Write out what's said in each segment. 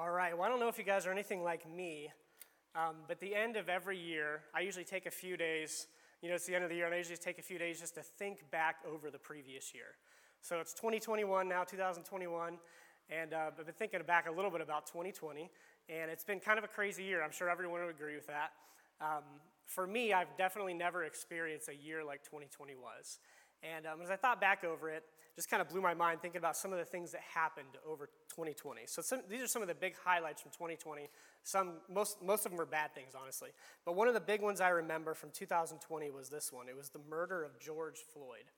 All right. Well, I don't know if you guys are anything like me, um, but the end of every year, I usually take a few days. You know, it's the end of the year, and I usually take a few days just to think back over the previous year. So it's 2021 now, 2021, and uh, I've been thinking back a little bit about 2020, and it's been kind of a crazy year. I'm sure everyone would agree with that. Um, for me, I've definitely never experienced a year like 2020 was. And um, as I thought back over it, just kind of blew my mind thinking about some of the things that happened over 2020. So some, these are some of the big highlights from 2020. Some, most, most of them were bad things, honestly. But one of the big ones I remember from 2020 was this one. It was the murder of George Floyd.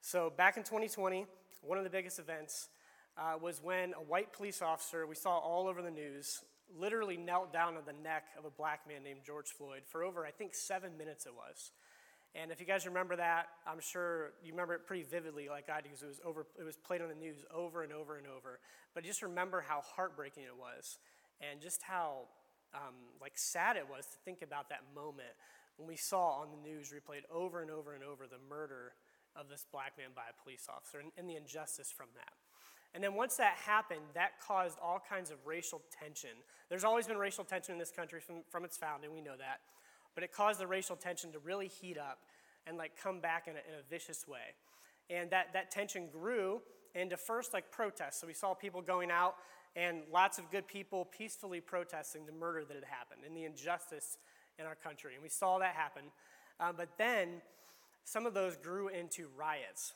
So back in 2020, one of the biggest events uh, was when a white police officer, we saw all over the news, literally knelt down on the neck of a black man named George Floyd for over, I think, seven minutes it was. And if you guys remember that, I'm sure you remember it pretty vividly, like I do, because it was over. It was played on the news over and over and over. But just remember how heartbreaking it was, and just how um, like sad it was to think about that moment when we saw on the news replayed over and over and over the murder of this black man by a police officer and, and the injustice from that. And then once that happened, that caused all kinds of racial tension. There's always been racial tension in this country from, from its founding, we know that. But it caused the racial tension to really heat up and like come back in a, in a vicious way. And that, that tension grew into first like protests. So we saw people going out and lots of good people peacefully protesting the murder that had happened and the injustice in our country. And we saw that happen. Um, but then some of those grew into riots.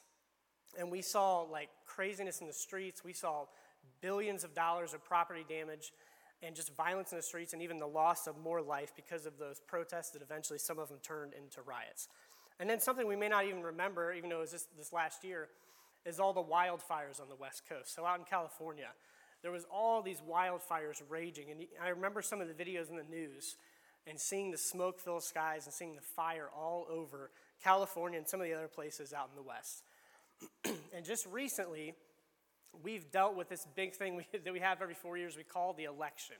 And we saw like craziness in the streets. We saw billions of dollars of property damage and just violence in the streets and even the loss of more life because of those protests that eventually some of them turned into riots. And then something we may not even remember, even though it was this, this last year, is all the wildfires on the West Coast. So out in California, there was all these wildfires raging. And I remember some of the videos in the news and seeing the smoke-filled skies and seeing the fire all over California and some of the other places out in the West. and just recently, we've dealt with this big thing we, that we have every four years we call the election.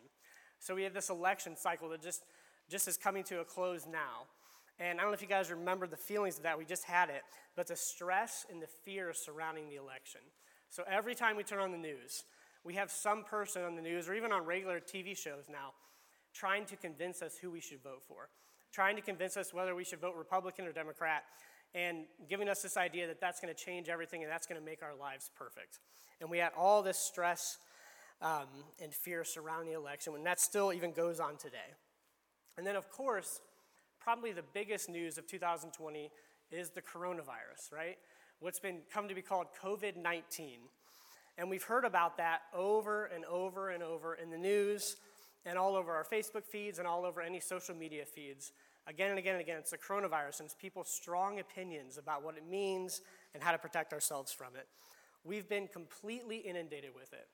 So we have this election cycle that just, just is coming to a close now. And I don't know if you guys remember the feelings of that, we just had it, but the stress and the fear surrounding the election. So every time we turn on the news, we have some person on the news or even on regular TV shows now trying to convince us who we should vote for, trying to convince us whether we should vote Republican or Democrat, and giving us this idea that that's going to change everything and that's going to make our lives perfect. And we had all this stress um, and fear surrounding the election, and that still even goes on today. And then, of course, probably the biggest news of 2020 is the coronavirus, right? What's been come to be called COVID 19. And we've heard about that over and over and over in the news and all over our Facebook feeds and all over any social media feeds. Again and again and again, it's the coronavirus and it's people's strong opinions about what it means and how to protect ourselves from it. We've been completely inundated with it.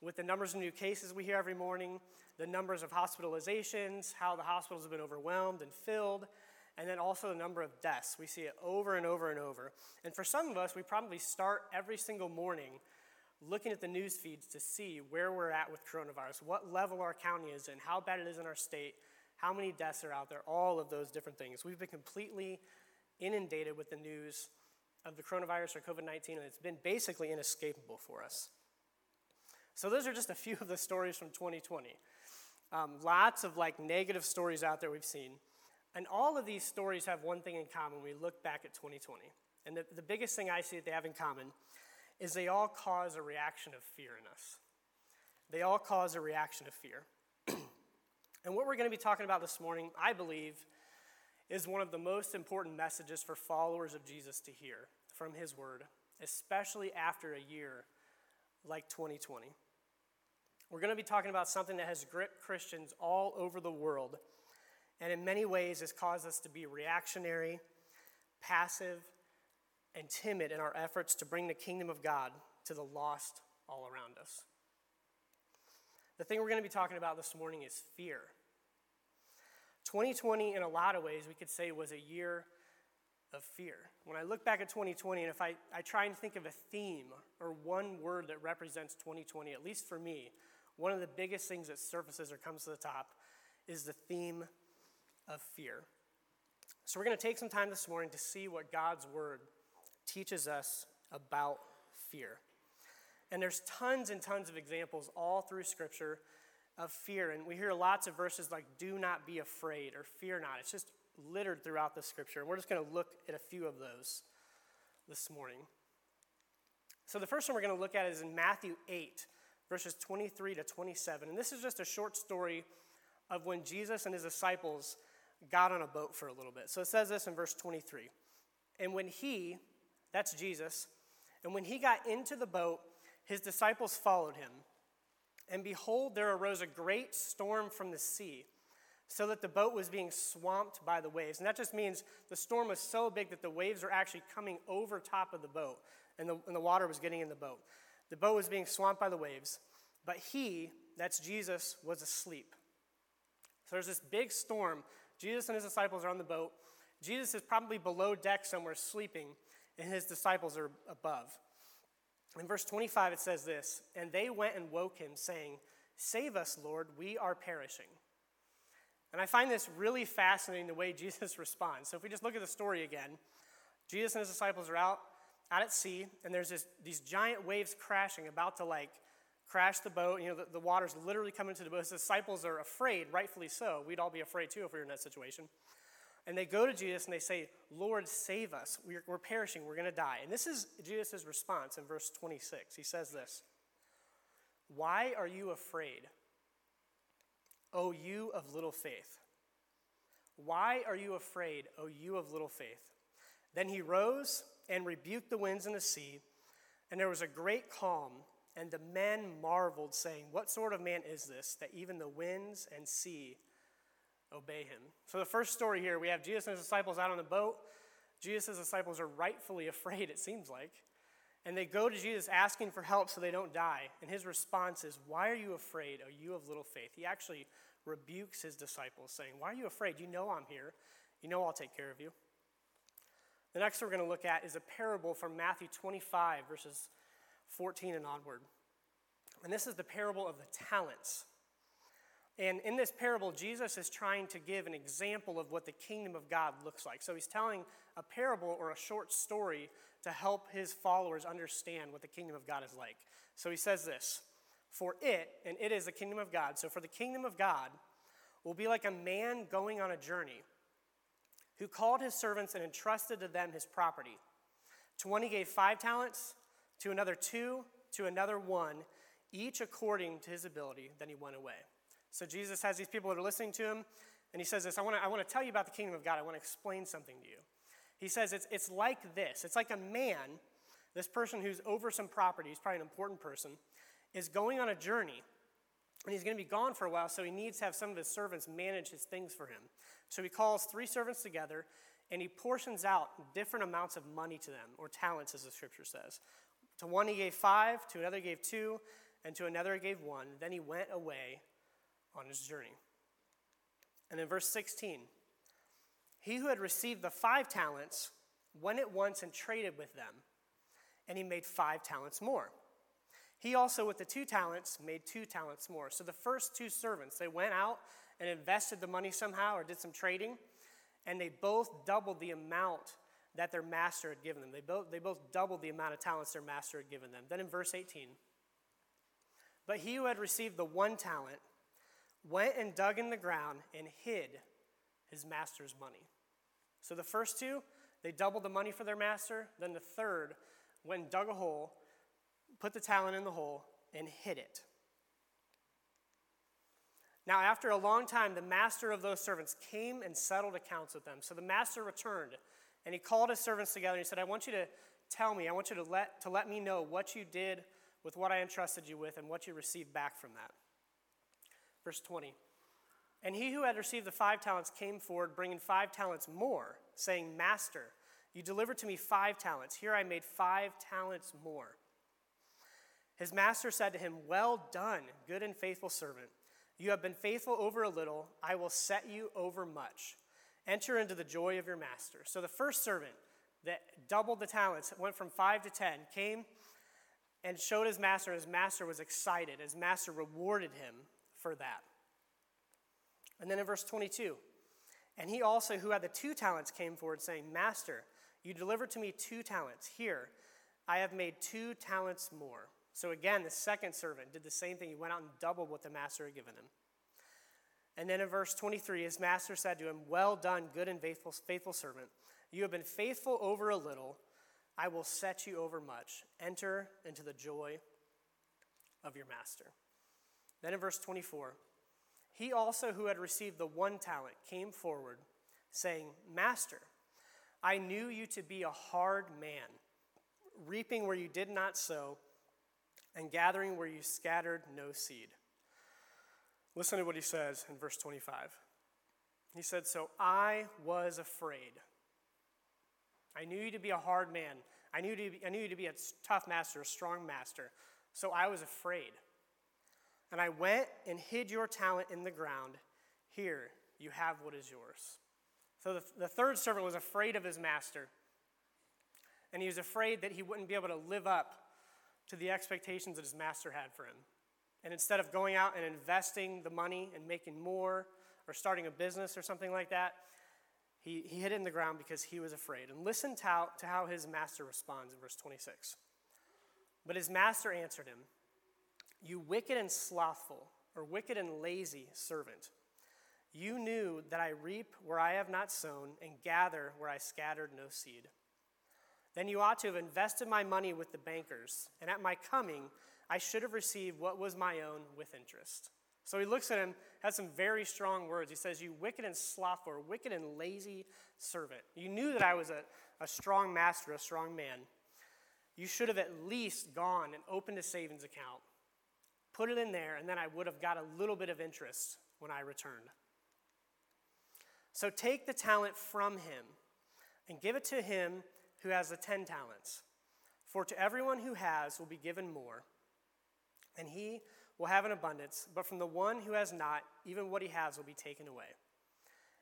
With the numbers of new cases we hear every morning, the numbers of hospitalizations, how the hospitals have been overwhelmed and filled, and then also the number of deaths. We see it over and over and over. And for some of us, we probably start every single morning looking at the news feeds to see where we're at with coronavirus, what level our county is in, how bad it is in our state, how many deaths are out there, all of those different things. We've been completely inundated with the news of the coronavirus or COVID 19, and it's been basically inescapable for us. So, those are just a few of the stories from 2020. Um, lots of like negative stories out there we've seen. And all of these stories have one thing in common when we look back at 2020. And the, the biggest thing I see that they have in common is they all cause a reaction of fear in us. They all cause a reaction of fear. And what we're going to be talking about this morning, I believe, is one of the most important messages for followers of Jesus to hear from His Word, especially after a year like 2020. We're going to be talking about something that has gripped Christians all over the world and in many ways has caused us to be reactionary, passive, and timid in our efforts to bring the kingdom of God to the lost all around us. The thing we're going to be talking about this morning is fear. 2020, in a lot of ways, we could say was a year of fear. When I look back at 2020, and if I, I try and think of a theme or one word that represents 2020, at least for me, one of the biggest things that surfaces or comes to the top is the theme of fear. So we're going to take some time this morning to see what God's word teaches us about fear. And there's tons and tons of examples all through Scripture of fear. And we hear lots of verses like, do not be afraid or fear not. It's just littered throughout the Scripture. And we're just going to look at a few of those this morning. So the first one we're going to look at is in Matthew 8, verses 23 to 27. And this is just a short story of when Jesus and his disciples got on a boat for a little bit. So it says this in verse 23. And when he, that's Jesus, and when he got into the boat, his disciples followed him. And behold, there arose a great storm from the sea, so that the boat was being swamped by the waves. And that just means the storm was so big that the waves were actually coming over top of the boat, and the, and the water was getting in the boat. The boat was being swamped by the waves, but he, that's Jesus, was asleep. So there's this big storm. Jesus and his disciples are on the boat. Jesus is probably below deck somewhere sleeping, and his disciples are above. In verse 25, it says this And they went and woke him, saying, Save us, Lord, we are perishing. And I find this really fascinating the way Jesus responds. So if we just look at the story again, Jesus and his disciples are out, out at sea, and there's this, these giant waves crashing, about to like crash the boat. You know, the, the water's literally coming to the boat. His disciples are afraid, rightfully so. We'd all be afraid too if we were in that situation. And they go to Jesus and they say, Lord, save us. We're, we're perishing. We're going to die. And this is Jesus' response in verse 26. He says this Why are you afraid, O you of little faith? Why are you afraid, O you of little faith? Then he rose and rebuked the winds and the sea, and there was a great calm. And the men marveled, saying, What sort of man is this, that even the winds and sea obey him. So, the first story here, we have Jesus and his disciples out on the boat. Jesus' disciples are rightfully afraid, it seems like. And they go to Jesus asking for help so they don't die. And his response is, Why are you afraid, O you of little faith? He actually rebukes his disciples, saying, Why are you afraid? You know I'm here. You know I'll take care of you. The next we're going to look at is a parable from Matthew 25, verses 14 and onward. And this is the parable of the talents. And in this parable, Jesus is trying to give an example of what the kingdom of God looks like. So he's telling a parable or a short story to help his followers understand what the kingdom of God is like. So he says this For it, and it is the kingdom of God, so for the kingdom of God will be like a man going on a journey who called his servants and entrusted to them his property. To one he gave five talents, to another two, to another one, each according to his ability. Then he went away. So Jesus has these people that are listening to him, and he says this I want to I wanna tell you about the kingdom of God. I want to explain something to you. He says it's, it's like this it's like a man, this person who's over some property, he's probably an important person, is going on a journey. And he's going to be gone for a while, so he needs to have some of his servants manage his things for him. So he calls three servants together and he portions out different amounts of money to them, or talents, as the scripture says. To one he gave five, to another he gave two, and to another he gave one. Then he went away on his journey. And in verse 16, he who had received the five talents went at once and traded with them, and he made five talents more. He also, with the two talents, made two talents more. So the first two servants, they went out and invested the money somehow or did some trading, and they both doubled the amount that their master had given them. They both, they both doubled the amount of talents their master had given them. Then in verse 18, but he who had received the one talent went and dug in the ground and hid his master's money. So the first two, they doubled the money for their master. Then the third went and dug a hole, put the talent in the hole, and hid it. Now, after a long time, the master of those servants came and settled accounts with them. So the master returned and he called his servants together and he said, I want you to tell me, I want you to let, to let me know what you did with what I entrusted you with and what you received back from that. Verse 20. And he who had received the five talents came forward, bringing five talents more, saying, Master, you delivered to me five talents. Here I made five talents more. His master said to him, Well done, good and faithful servant. You have been faithful over a little, I will set you over much. Enter into the joy of your master. So the first servant that doubled the talents, went from five to ten, came and showed his master. His master was excited. His master rewarded him for that. And then in verse 22, and he also, who had the two talents, came forward, saying, Master, you delivered to me two talents. Here, I have made two talents more. So again, the second servant did the same thing. He went out and doubled what the master had given him. And then in verse 23, his master said to him, Well done, good and faithful, faithful servant. You have been faithful over a little. I will set you over much. Enter into the joy of your master. Then in verse 24, he also who had received the one talent came forward, saying, Master, I knew you to be a hard man, reaping where you did not sow, and gathering where you scattered no seed. Listen to what he says in verse 25. He said, So I was afraid. I knew you to be a hard man. I knew, to be, I knew you to be a tough master, a strong master. So I was afraid. And I went and hid your talent in the ground. Here, you have what is yours. So the, the third servant was afraid of his master. And he was afraid that he wouldn't be able to live up to the expectations that his master had for him. And instead of going out and investing the money and making more or starting a business or something like that, he, he hid it in the ground because he was afraid. And listen to how, to how his master responds in verse 26. But his master answered him, You wicked and slothful, or wicked and lazy servant. You knew that I reap where I have not sown and gather where I scattered no seed. Then you ought to have invested my money with the bankers, and at my coming, I should have received what was my own with interest. So he looks at him, has some very strong words. He says, You wicked and slothful, or wicked and lazy servant. You knew that I was a, a strong master, a strong man. You should have at least gone and opened a savings account, put it in there, and then I would have got a little bit of interest when I returned. So take the talent from him and give it to him who has the ten talents. For to everyone who has will be given more and he will have an abundance, but from the one who has not, even what he has will be taken away.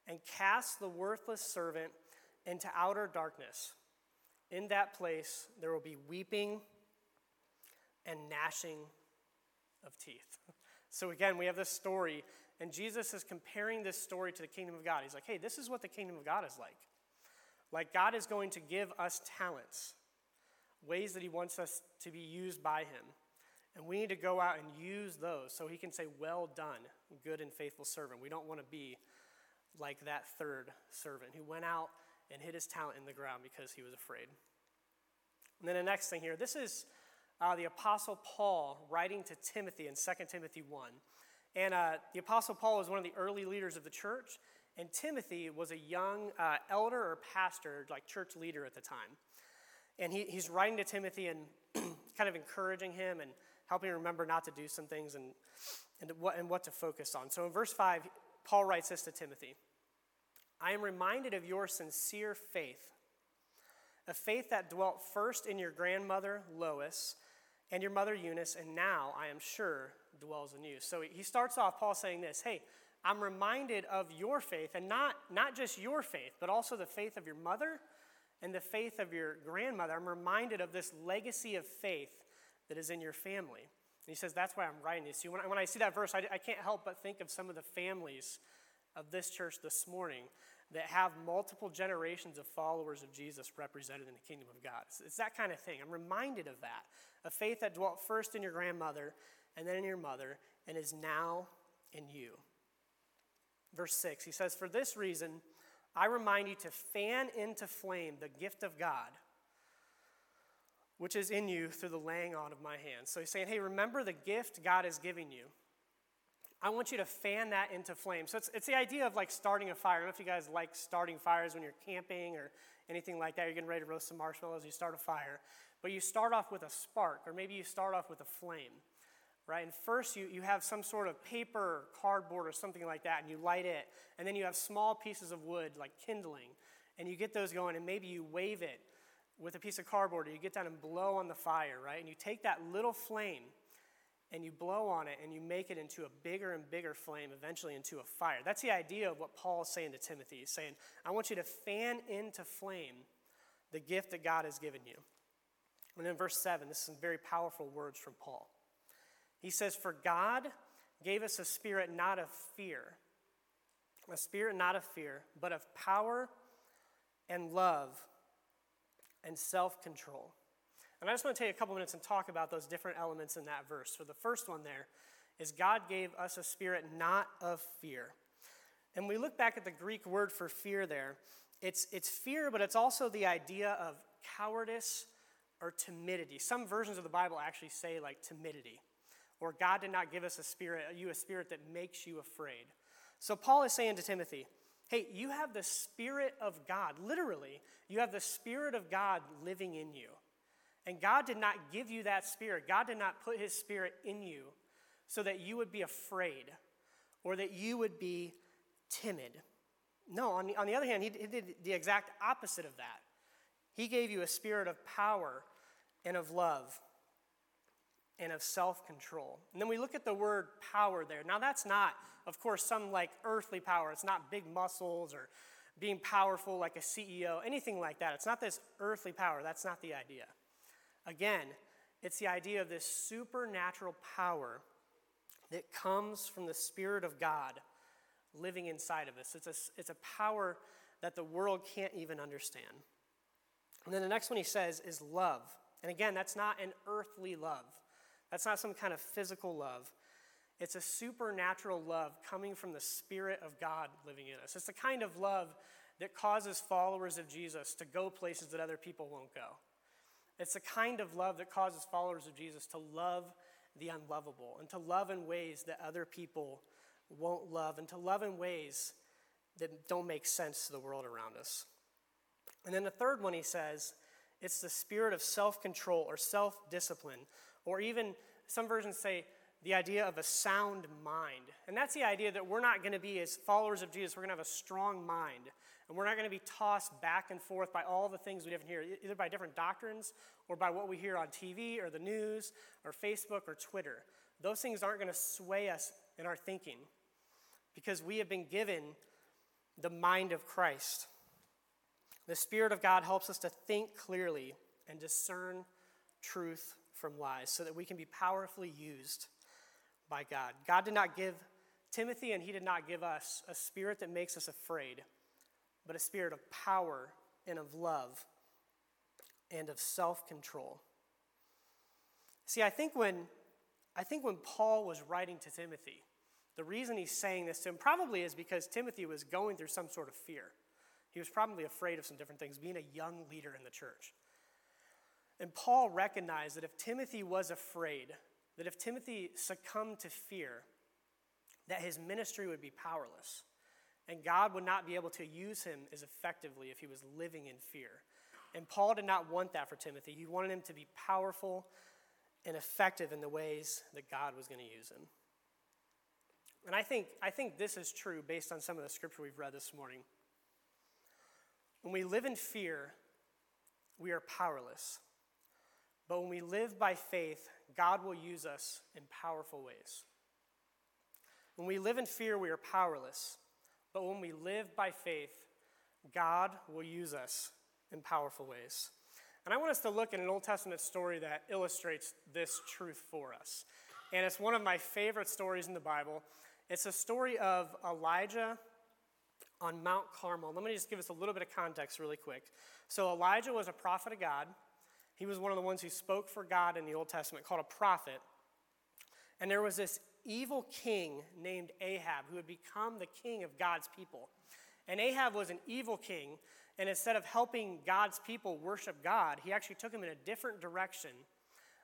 And cast the worthless servant into outer darkness. In that place there will be weeping and gnashing of teeth. So again, we have this story, and Jesus is comparing this story to the kingdom of God. He's like, hey, this is what the kingdom of God is like. Like, God is going to give us talents, ways that He wants us to be used by Him. And we need to go out and use those so he can say, Well done, good and faithful servant. We don't want to be like that third servant who went out and hid his talent in the ground because he was afraid. And then the next thing here this is uh, the Apostle Paul writing to Timothy in 2 Timothy 1. And uh, the Apostle Paul was one of the early leaders of the church, and Timothy was a young uh, elder or pastor, like church leader at the time. And he, he's writing to Timothy and kind of encouraging him and helping him remember not to do some things and, and, what, and what to focus on. So in verse 5, Paul writes this to Timothy I am reminded of your sincere faith, a faith that dwelt first in your grandmother Lois and your mother Eunice, and now, I am sure, dwells in you. So he starts off, Paul saying this Hey, I'm reminded of your faith, and not, not just your faith, but also the faith of your mother and the faith of your grandmother. I'm reminded of this legacy of faith that is in your family. And he says, That's why I'm writing this. See, when I, when I see that verse, I, I can't help but think of some of the families of this church this morning that have multiple generations of followers of Jesus represented in the kingdom of God. It's, it's, that kind of thing. I'm reminded of that. A faith that dwelt first in your grandmother and then in your mother and is now in you. Verse 6, he says, For this reason, I remind you to fan into flame the gift of God which is in you through the laying on of my hands. So he's saying, hey, remember the gift God is giving you. I want you to fan that into flame. So it's, it's the idea of like starting a fire. I don't know if you guys like starting fires when you're camping or anything like that. You're getting ready to roast some marshmallows, you start a fire. But you start off with a spark, or maybe you start off with a flame, right? And first you, you have some sort of paper or cardboard or something like that, and you light it. And then you have small pieces of wood, like kindling, and you get those going, and maybe you wave it with a piece of cardboard, or you get down and blow on the fire, right? And you take that little flame and you blow on it and you make it into a bigger and bigger flame, eventually into a fire. That's the idea of what Paul is saying to Timothy. He's saying, I want you to fan into flame the gift that God has given you. And in verse 7, this is some very powerful words from Paul. He says, For God gave us a spirit not of fear, a spirit not of fear, but of power and love and self control. And I just want to take a couple minutes and talk about those different elements in that verse. So the first one there is God gave us a spirit not of fear. And we look back at the Greek word for fear there, it's, it's fear, but it's also the idea of cowardice or timidity. Some versions of the Bible actually say like timidity, or God did not give us a spirit, you a spirit that makes you afraid. So Paul is saying to Timothy, hey, you have the Spirit of God. Literally, you have the Spirit of God living in you. And God did not give you that Spirit. God did not put His Spirit in you so that you would be afraid or that you would be timid. No, on the, on the other hand, he, he did the exact opposite of that. He gave you a spirit of power and of love and of self control. And then we look at the word power there. Now, that's not, of course, some like earthly power. It's not big muscles or being powerful like a CEO, anything like that. It's not this earthly power. That's not the idea. Again, it's the idea of this supernatural power that comes from the Spirit of God living inside of us. It's a, it's a power that the world can't even understand. And then the next one he says is love. And again, that's not an earthly love, that's not some kind of physical love. It's a supernatural love coming from the Spirit of God living in us. It's the kind of love that causes followers of Jesus to go places that other people won't go. It's the kind of love that causes followers of Jesus to love the unlovable and to love in ways that other people won't love and to love in ways that don't make sense to the world around us. And then the third one he says, it's the spirit of self control or self discipline, or even some versions say the idea of a sound mind. And that's the idea that we're not going to be, as followers of Jesus, we're going to have a strong mind. And we're not going to be tossed back and forth by all the things we hear, either by different doctrines or by what we hear on TV or the news or Facebook or Twitter. Those things aren't going to sway us in our thinking because we have been given the mind of Christ. The Spirit of God helps us to think clearly and discern truth from lies so that we can be powerfully used by God. God did not give Timothy and he did not give us a spirit that makes us afraid, but a spirit of power and of love and of self-control. See, I think when I think when Paul was writing to Timothy, the reason he's saying this to him probably is because Timothy was going through some sort of fear. He was probably afraid of some different things, being a young leader in the church. And Paul recognized that if Timothy was afraid, that if Timothy succumbed to fear, that his ministry would be powerless. And God would not be able to use him as effectively if he was living in fear. And Paul did not want that for Timothy. He wanted him to be powerful and effective in the ways that God was going to use him. And I think, I think this is true based on some of the scripture we've read this morning. When we live in fear, we are powerless. But when we live by faith, God will use us in powerful ways. When we live in fear, we are powerless. But when we live by faith, God will use us in powerful ways. And I want us to look at an Old Testament story that illustrates this truth for us. And it's one of my favorite stories in the Bible. It's a story of Elijah on Mount Carmel. Let me just give us a little bit of context really quick. So, Elijah was a prophet of God. He was one of the ones who spoke for God in the Old Testament, called a prophet. And there was this evil king named Ahab who had become the king of God's people. And Ahab was an evil king, and instead of helping God's people worship God, he actually took them in a different direction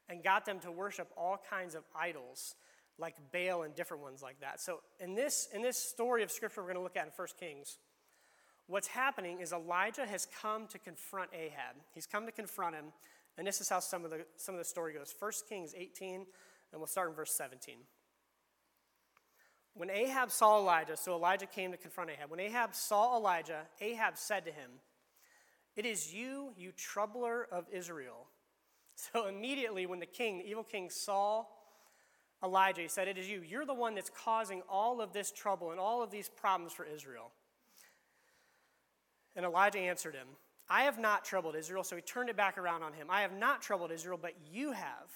and got them to worship all kinds of idols like Baal and different ones like that. So in this in this story of scripture we're going to look at in 1 Kings, what's happening is Elijah has come to confront Ahab. He's come to confront him, and this is how some of the some of the story goes. 1 Kings 18, and we'll start in verse 17. When Ahab saw Elijah, so Elijah came to confront Ahab. When Ahab saw Elijah, Ahab said to him, It is you, you troubler of Israel. So immediately, when the king, the evil king, saw Elijah. He said, It is you. You're the one that's causing all of this trouble and all of these problems for Israel. And Elijah answered him, I have not troubled Israel. So he turned it back around on him. I have not troubled Israel, but you have,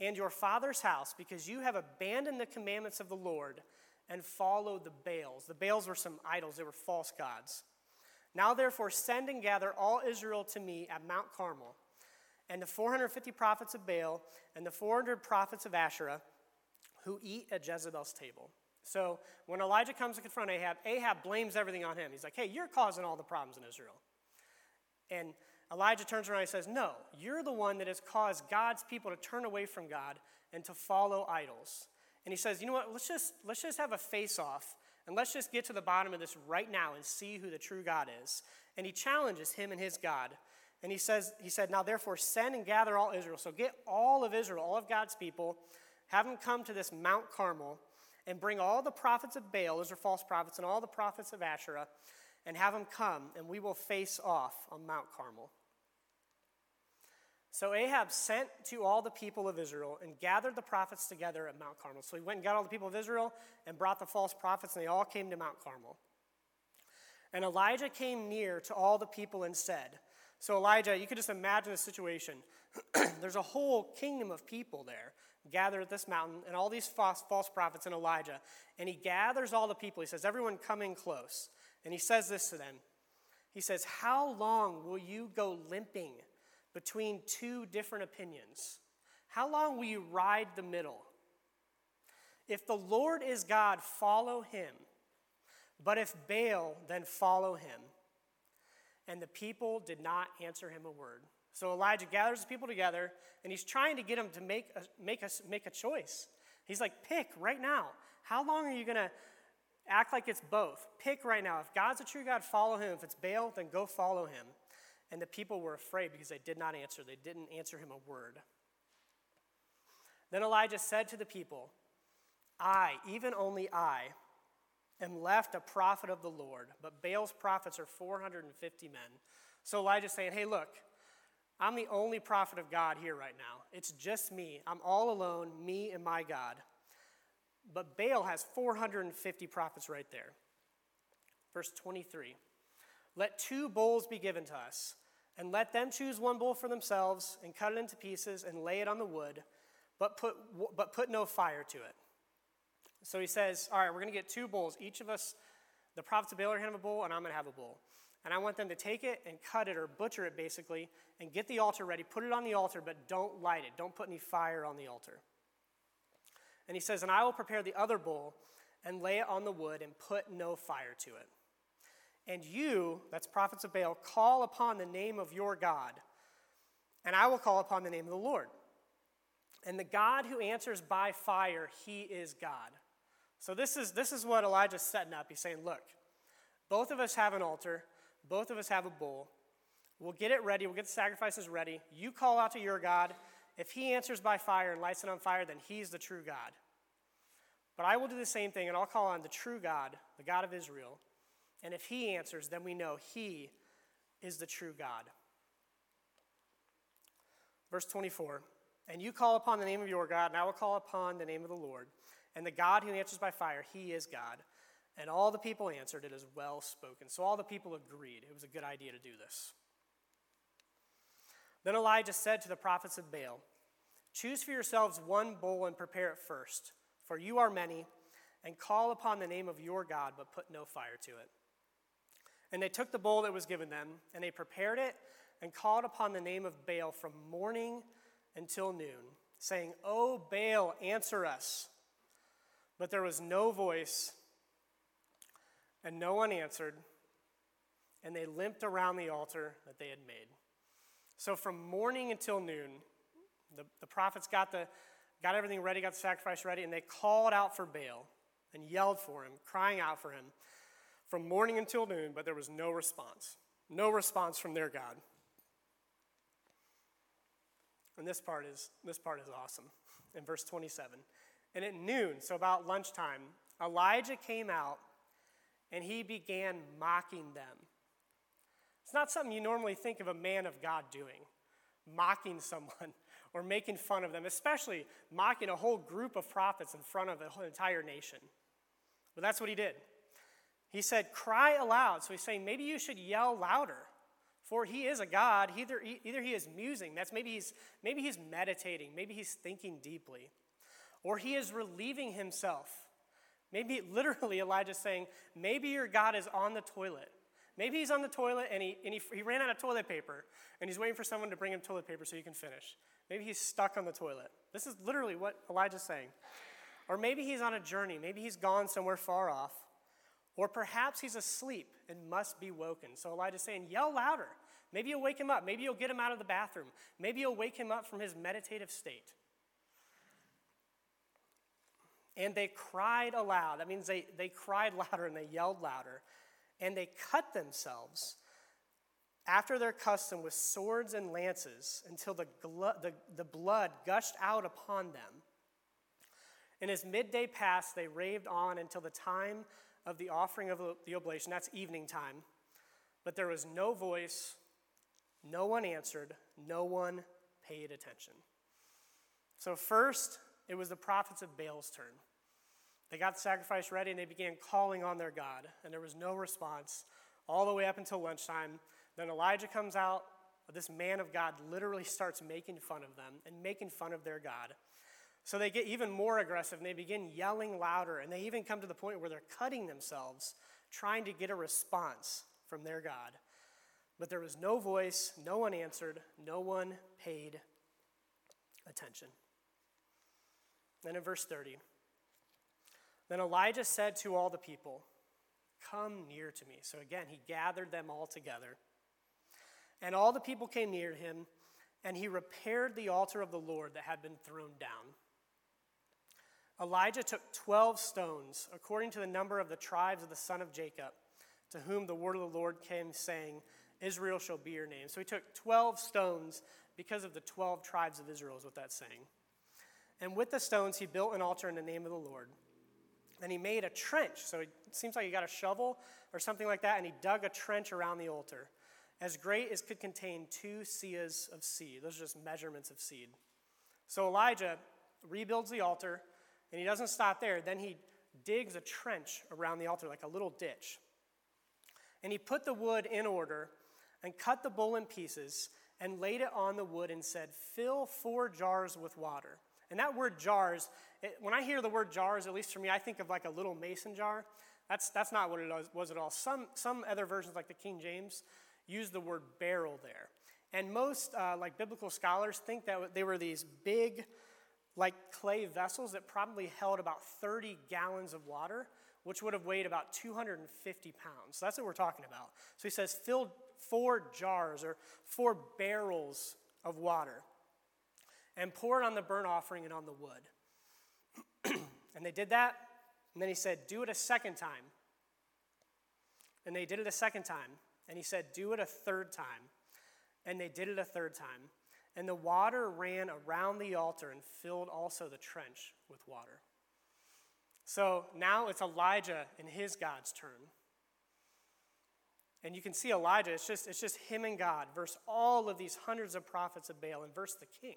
and your father's house, because you have abandoned the commandments of the Lord and followed the Baals. The Baals were some idols, they were false gods. Now, therefore, send and gather all Israel to me at Mount Carmel and the 450 prophets of Baal and the 400 prophets of Asherah who eat at Jezebel's table. So when Elijah comes to confront Ahab, Ahab blames everything on him. He's like, hey, you're causing all the problems in Israel. And Elijah turns around and says, no, you're the one that has caused God's people to turn away from God and to follow idols. And he says, you know what, let's just, let's just have a face off and let's just get to the bottom of this right now and see who the true God is. And he challenges him and his God. And he says, he said, Now therefore send and gather all Israel. So get all of Israel, all of God's people, have them come to this Mount Carmel and bring all the prophets of Baal, those are false prophets, and all the prophets of Asherah, and have them come, and we will face off on Mount Carmel. So Ahab sent to all the people of Israel and gathered the prophets together at Mount Carmel. So he went and got all the people of Israel and brought the false prophets, and they all came to Mount Carmel. And Elijah came near to all the people and said, So Elijah, you could just imagine the situation. There's a whole kingdom of people there gathered at this mountain, and all these false, false prophets and Elijah. And he gathers all the people. He says, Everyone come in close. And he says this to them. He says, How long will you go limping between two different opinions? How long will you ride the middle? If the Lord is God, follow him. But if Baal, then follow him. And the people did not answer him a word. So Elijah gathers the people together and he's trying to get them to make a, make a, make a choice. He's like, pick right now. How long are you going to act like it's both? Pick right now. If God's a true God, follow him. If it's Baal, then go follow him. And the people were afraid because they did not answer. They didn't answer him a word. Then Elijah said to the people, I, even only I, am left a prophet of the Lord, but Baal's prophets are 450 men. So Elijah's saying, Hey, look, I'm the only prophet of God here right now. It's just me. I'm all alone, me and my God. But Baal has 450 prophets right there. Verse 23 Let two bulls be given to us, and let them choose one bull for themselves, and cut it into pieces, and lay it on the wood, but put, but put no fire to it. So he says, All right, we're going to get two bulls. Each of us, the prophets of Baal are going to have a bull, and I'm going to have a bull. And I want them to take it and cut it or butcher it basically and get the altar ready, put it on the altar, but don't light it. Don't put any fire on the altar. And he says, And I will prepare the other bull and lay it on the wood and put no fire to it. And you, that's prophets of Baal, call upon the name of your God, and I will call upon the name of the Lord. And the God who answers by fire, he is God. So this is, this is what Elijah's setting up. He's saying, Look, both of us have an altar. Both of us have a bull. We'll get it ready. We'll get the sacrifices ready. You call out to your God. If he answers by fire and lights it on fire, then he's the true God. But I will do the same thing, and I'll call on the true God, the God of Israel. And if he answers, then we know he is the true God. Verse 24 And you call upon the name of your God, and I will call upon the name of the Lord. And the God who answers by fire, he is God. And all the people answered, It is well spoken. So all the people agreed it was a good idea to do this. Then Elijah said to the prophets of Baal, Choose for yourselves one bull and prepare it first, for you are many, and call upon the name of your God, but put no fire to it. And they took the bull that was given them, and they prepared it and called upon the name of Baal from morning until noon, saying, O Baal, answer us. But there was no voice and no one answered, and they limped around the altar that they had made. So from morning until noon, the, the prophets got, the, got everything ready, got the sacrifice ready, and they called out for Baal and yelled for him, crying out for him from morning until noon, but there was no response. No response from their God. And this part is this part is awesome. In verse 27. And at noon, so about lunchtime, Elijah came out and he began mocking them. It's not something you normally think of a man of God doing, mocking someone or making fun of them, especially mocking a whole group of prophets in front of an entire nation. But that's what he did. He said, Cry aloud. So he's saying, maybe you should yell louder. For he is a God. Either, either he is musing, that's maybe he's, maybe he's meditating, maybe he's thinking deeply, or he is relieving himself Maybe literally Elijah's saying, maybe your God is on the toilet. Maybe he's on the toilet and, he, and he, he ran out of toilet paper and he's waiting for someone to bring him toilet paper so he can finish. Maybe he's stuck on the toilet. This is literally what Elijah's saying. Or maybe he's on a journey. Maybe he's gone somewhere far off. Or perhaps he's asleep and must be woken. So Elijah's saying, Yell louder. Maybe you'll wake him up. Maybe you'll get him out of the bathroom. Maybe you'll wake him up from his meditative state. And they cried aloud. That means they, they cried louder and they yelled louder. And they cut themselves after their custom with swords and lances until the, glu- the, the blood gushed out upon them. And as midday passed, they raved on until the time of the offering of the oblation. That's evening time. But there was no voice, no one answered, no one paid attention. So, first, it was the prophets of Baal's turn. They got the sacrifice ready and they began calling on their God, and there was no response all the way up until lunchtime. Then Elijah comes out. This man of God literally starts making fun of them and making fun of their God. So they get even more aggressive and they begin yelling louder, and they even come to the point where they're cutting themselves, trying to get a response from their God. But there was no voice, no one answered, no one paid attention. Then in verse 30, then Elijah said to all the people, Come near to me. So again, he gathered them all together. And all the people came near him, and he repaired the altar of the Lord that had been thrown down. Elijah took 12 stones, according to the number of the tribes of the son of Jacob, to whom the word of the Lord came, saying, Israel shall be your name. So he took 12 stones because of the 12 tribes of Israel, is what that's saying. And with the stones, he built an altar in the name of the Lord. And he made a trench. So it seems like he got a shovel or something like that, and he dug a trench around the altar, as great as could contain two seahs of seed. Those are just measurements of seed. So Elijah rebuilds the altar, and he doesn't stop there. Then he digs a trench around the altar, like a little ditch. And he put the wood in order and cut the bull in pieces and laid it on the wood and said, Fill four jars with water. And that word jars, it, when I hear the word jars, at least for me, I think of like a little mason jar. That's, that's not what it was at all. Some, some other versions, like the King James, use the word barrel there. And most uh, like biblical scholars think that they were these big, like clay vessels that probably held about 30 gallons of water, which would have weighed about 250 pounds. So that's what we're talking about. So he says, fill four jars or four barrels of water and pour it on the burnt offering and on the wood. and they did that, and then he said, Do it a second time. And they did it a second time. And he said, Do it a third time. And they did it a third time. And the water ran around the altar and filled also the trench with water. So now it's Elijah and his God's turn. And you can see Elijah, it's just, it's just him and God versus all of these hundreds of prophets of Baal and versus the king.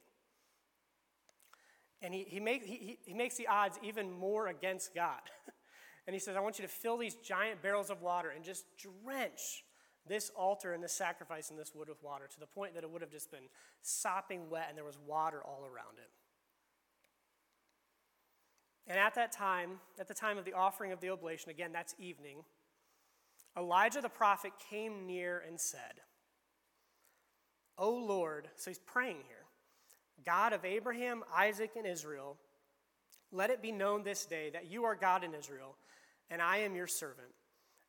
And he, he, make, he, he makes the odds even more against God. and he says, I want you to fill these giant barrels of water and just drench this altar and this sacrifice and this wood with water to the point that it would have just been sopping wet and there was water all around it. And at that time, at the time of the offering of the oblation, again, that's evening, Elijah the prophet came near and said, O Lord, so he's praying here, God of Abraham, Isaac, and Israel, let it be known this day that you are God in Israel, and I am your servant,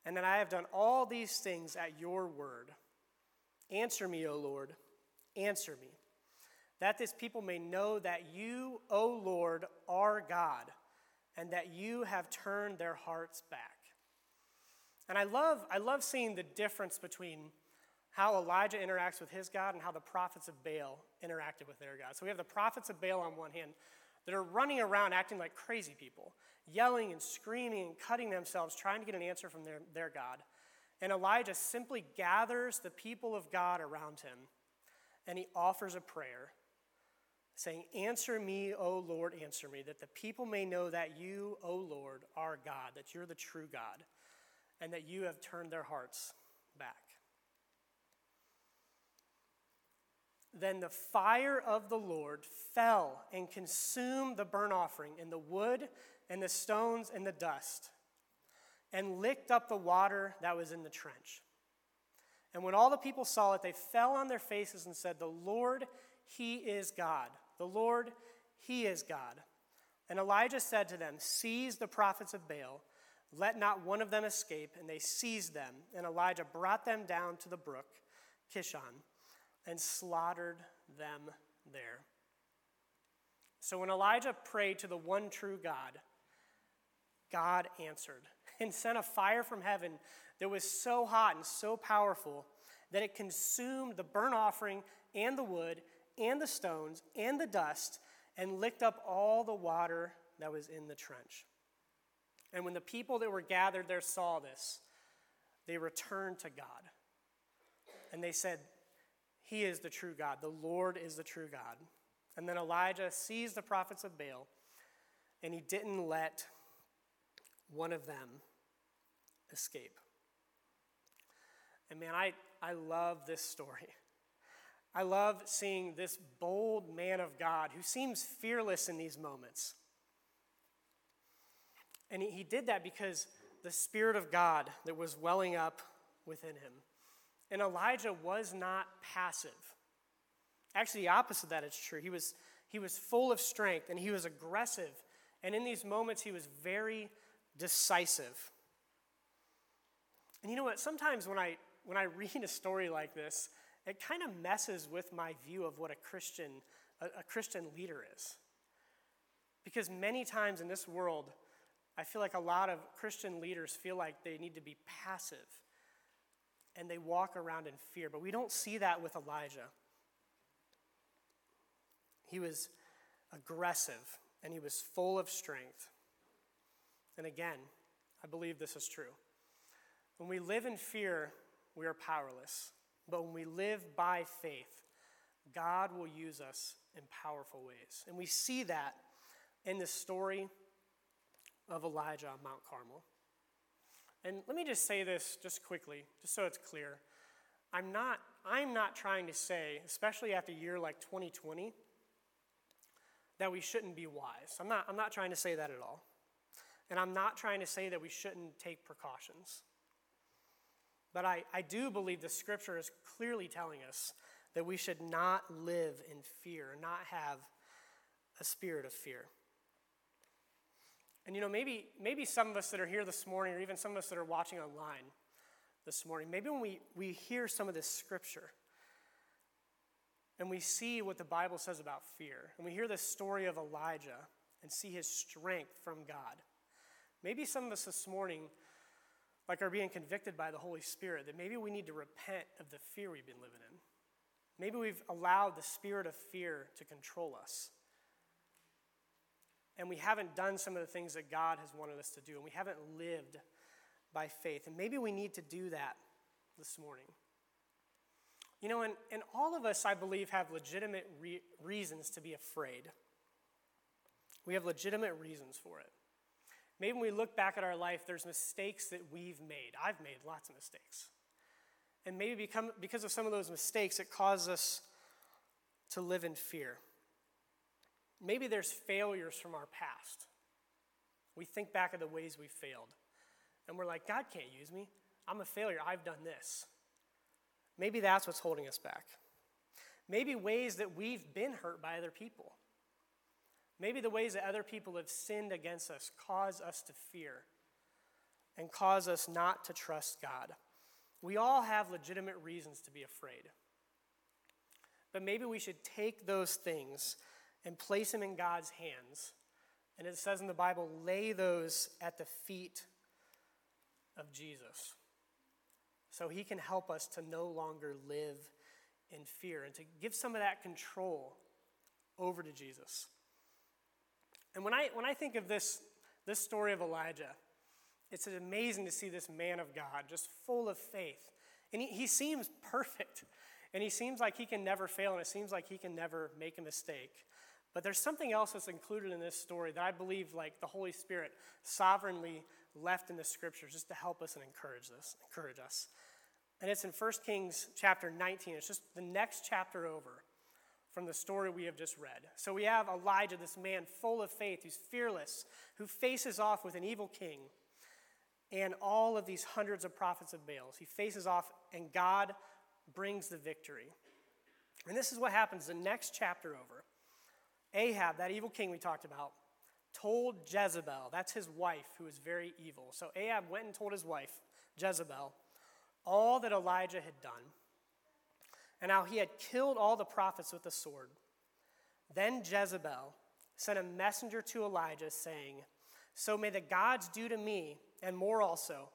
and that I have done all these things at your word. Answer me, O Lord, answer me, that this people may know that you, O Lord, are God and that you have turned their hearts back. And I love, I love seeing the difference between how Elijah interacts with his God and how the prophets of Baal interacted with their God. So we have the prophets of Baal on one hand that are running around acting like crazy people, yelling and screaming and cutting themselves, trying to get an answer from their, their God. And Elijah simply gathers the people of God around him and he offers a prayer saying, Answer me, O Lord, answer me, that the people may know that you, O Lord, are God, that you're the true God, and that you have turned their hearts back. Then the fire of the Lord fell and consumed the burnt offering and the wood and the stones and the dust, and licked up the water that was in the trench. And when all the people saw it, they fell on their faces and said, The Lord, He is God. The Lord, He is God. And Elijah said to them, Seize the prophets of Baal, let not one of them escape. And they seized them. And Elijah brought them down to the brook, Kishon, and slaughtered them there. So when Elijah prayed to the one true God, God answered and sent a fire from heaven that was so hot and so powerful that it consumed the burnt offering and the wood and the stones and the dust and licked up all the water that was in the trench. And when the people that were gathered there saw this, they returned to God. And they said, He is the true God. The Lord is the true God. And then Elijah seized the prophets of Baal, and he didn't let one of them escape. And man, I, I love this story. I love seeing this bold man of God who seems fearless in these moments. And he, he did that because the Spirit of God that was welling up within him. And Elijah was not passive. Actually, the opposite of that is true. He was, he was full of strength and he was aggressive. And in these moments, he was very decisive. And you know what? Sometimes when I, when I read a story like this, it kind of messes with my view of what a Christian, a, a Christian leader is. Because many times in this world, I feel like a lot of Christian leaders feel like they need to be passive and they walk around in fear. But we don't see that with Elijah. He was aggressive and he was full of strength. And again, I believe this is true. When we live in fear, we are powerless. But when we live by faith, God will use us in powerful ways. And we see that in the story of Elijah on Mount Carmel. And let me just say this just quickly, just so it's clear. I'm not, I'm not trying to say, especially after a year like 2020, that we shouldn't be wise. I'm not, I'm not trying to say that at all. And I'm not trying to say that we shouldn't take precautions. But I, I do believe the scripture is clearly telling us that we should not live in fear, not have a spirit of fear. And you know, maybe, maybe some of us that are here this morning, or even some of us that are watching online this morning, maybe when we, we hear some of this scripture and we see what the Bible says about fear, and we hear the story of Elijah and see his strength from God, maybe some of us this morning like are being convicted by the Holy Spirit, that maybe we need to repent of the fear we've been living in. Maybe we've allowed the spirit of fear to control us. And we haven't done some of the things that God has wanted us to do, and we haven't lived by faith. And maybe we need to do that this morning. You know, and, and all of us, I believe, have legitimate re- reasons to be afraid. We have legitimate reasons for it. Maybe when we look back at our life, there's mistakes that we've made. I've made lots of mistakes. And maybe become, because of some of those mistakes, it causes us to live in fear. Maybe there's failures from our past. We think back of the ways we failed. And we're like, God can't use me. I'm a failure. I've done this. Maybe that's what's holding us back. Maybe ways that we've been hurt by other people. Maybe the ways that other people have sinned against us cause us to fear and cause us not to trust God. We all have legitimate reasons to be afraid. But maybe we should take those things and place them in God's hands. And it says in the Bible, lay those at the feet of Jesus. So he can help us to no longer live in fear and to give some of that control over to Jesus. And when I, when I think of this, this story of Elijah, it's amazing to see this man of God just full of faith. And he, he seems perfect. And he seems like he can never fail, and it seems like he can never make a mistake. But there's something else that's included in this story that I believe like the Holy Spirit sovereignly left in the scriptures just to help us and encourage this, encourage us. And it's in 1 Kings chapter 19. It's just the next chapter over from the story we have just read. So we have Elijah, this man full of faith, who's fearless, who faces off with an evil king. and all of these hundreds of prophets of Baals. He faces off, and God brings the victory. And this is what happens the next chapter over. Ahab, that evil king we talked about, told Jezebel, that's his wife, who is very evil. So Ahab went and told his wife, Jezebel, all that Elijah had done, and how he had killed all the prophets with the sword. Then Jezebel sent a messenger to Elijah, saying, So may the gods do to me, and more also,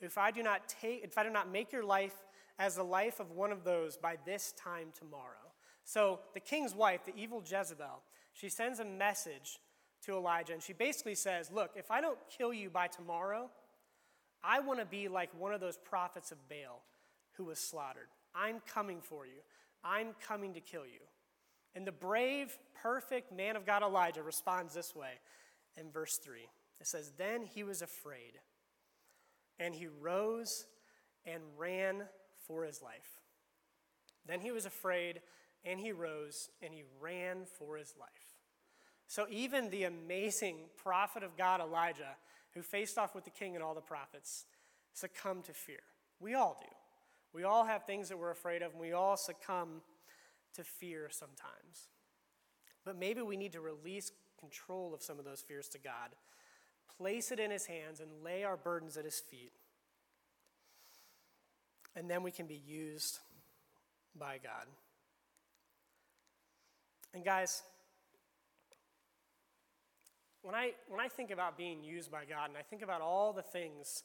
if I do not take if I do not make your life as the life of one of those by this time tomorrow. So the king's wife, the evil Jezebel, she sends a message to Elijah, and she basically says, Look, if I don't kill you by tomorrow, I want to be like one of those prophets of Baal who was slaughtered. I'm coming for you. I'm coming to kill you. And the brave, perfect man of God Elijah responds this way in verse 3. It says, Then he was afraid, and he rose and ran for his life. Then he was afraid, and he rose and he ran for his life. So even the amazing prophet of God, Elijah, who faced off with the king and all the prophets, succumbed to fear. We all do. We all have things that we're afraid of, and we all succumb to fear sometimes. But maybe we need to release control of some of those fears to God, place it in His hands, and lay our burdens at His feet. And then we can be used by God. And guys, when I, when I think about being used by God and I think about all the things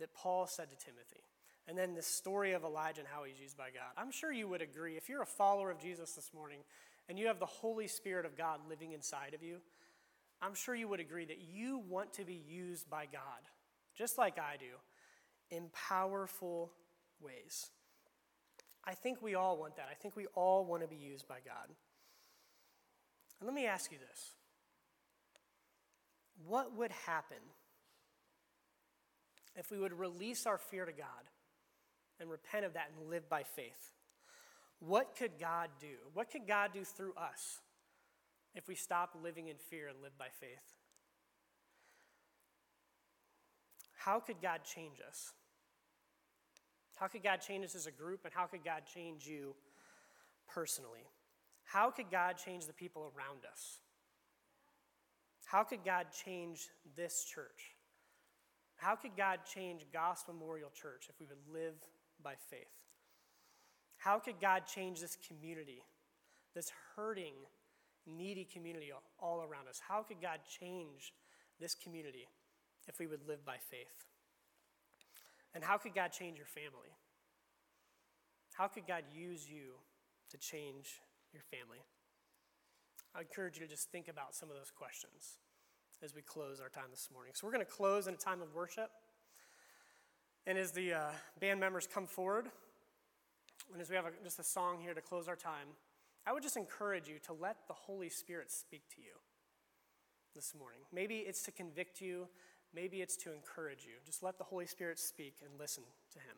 that Paul said to Timothy, and then the story of Elijah and how he's used by God, I'm sure you would agree. If you're a follower of Jesus this morning and you have the Holy Spirit of God living inside of you, I'm sure you would agree that you want to be used by God, just like I do, in powerful ways. I think we all want that. I think we all want to be used by God. And let me ask you this what would happen if we would release our fear to God and repent of that and live by faith? What could God do? What could God do through us if we stop living in fear and live by faith? How could God change us? How could God change us as a group, and how could God change you personally? How could God change the people around us? How could God change this church? How could God change Gospel Memorial Church if we would live by faith? How could God change this community, this hurting, needy community all around us? How could God change this community if we would live by faith? And how could God change your family? How could God use you to change your family? I encourage you to just think about some of those questions as we close our time this morning. So, we're going to close in a time of worship. And as the uh, band members come forward, and as we have a, just a song here to close our time, I would just encourage you to let the Holy Spirit speak to you this morning. Maybe it's to convict you, maybe it's to encourage you. Just let the Holy Spirit speak and listen to Him.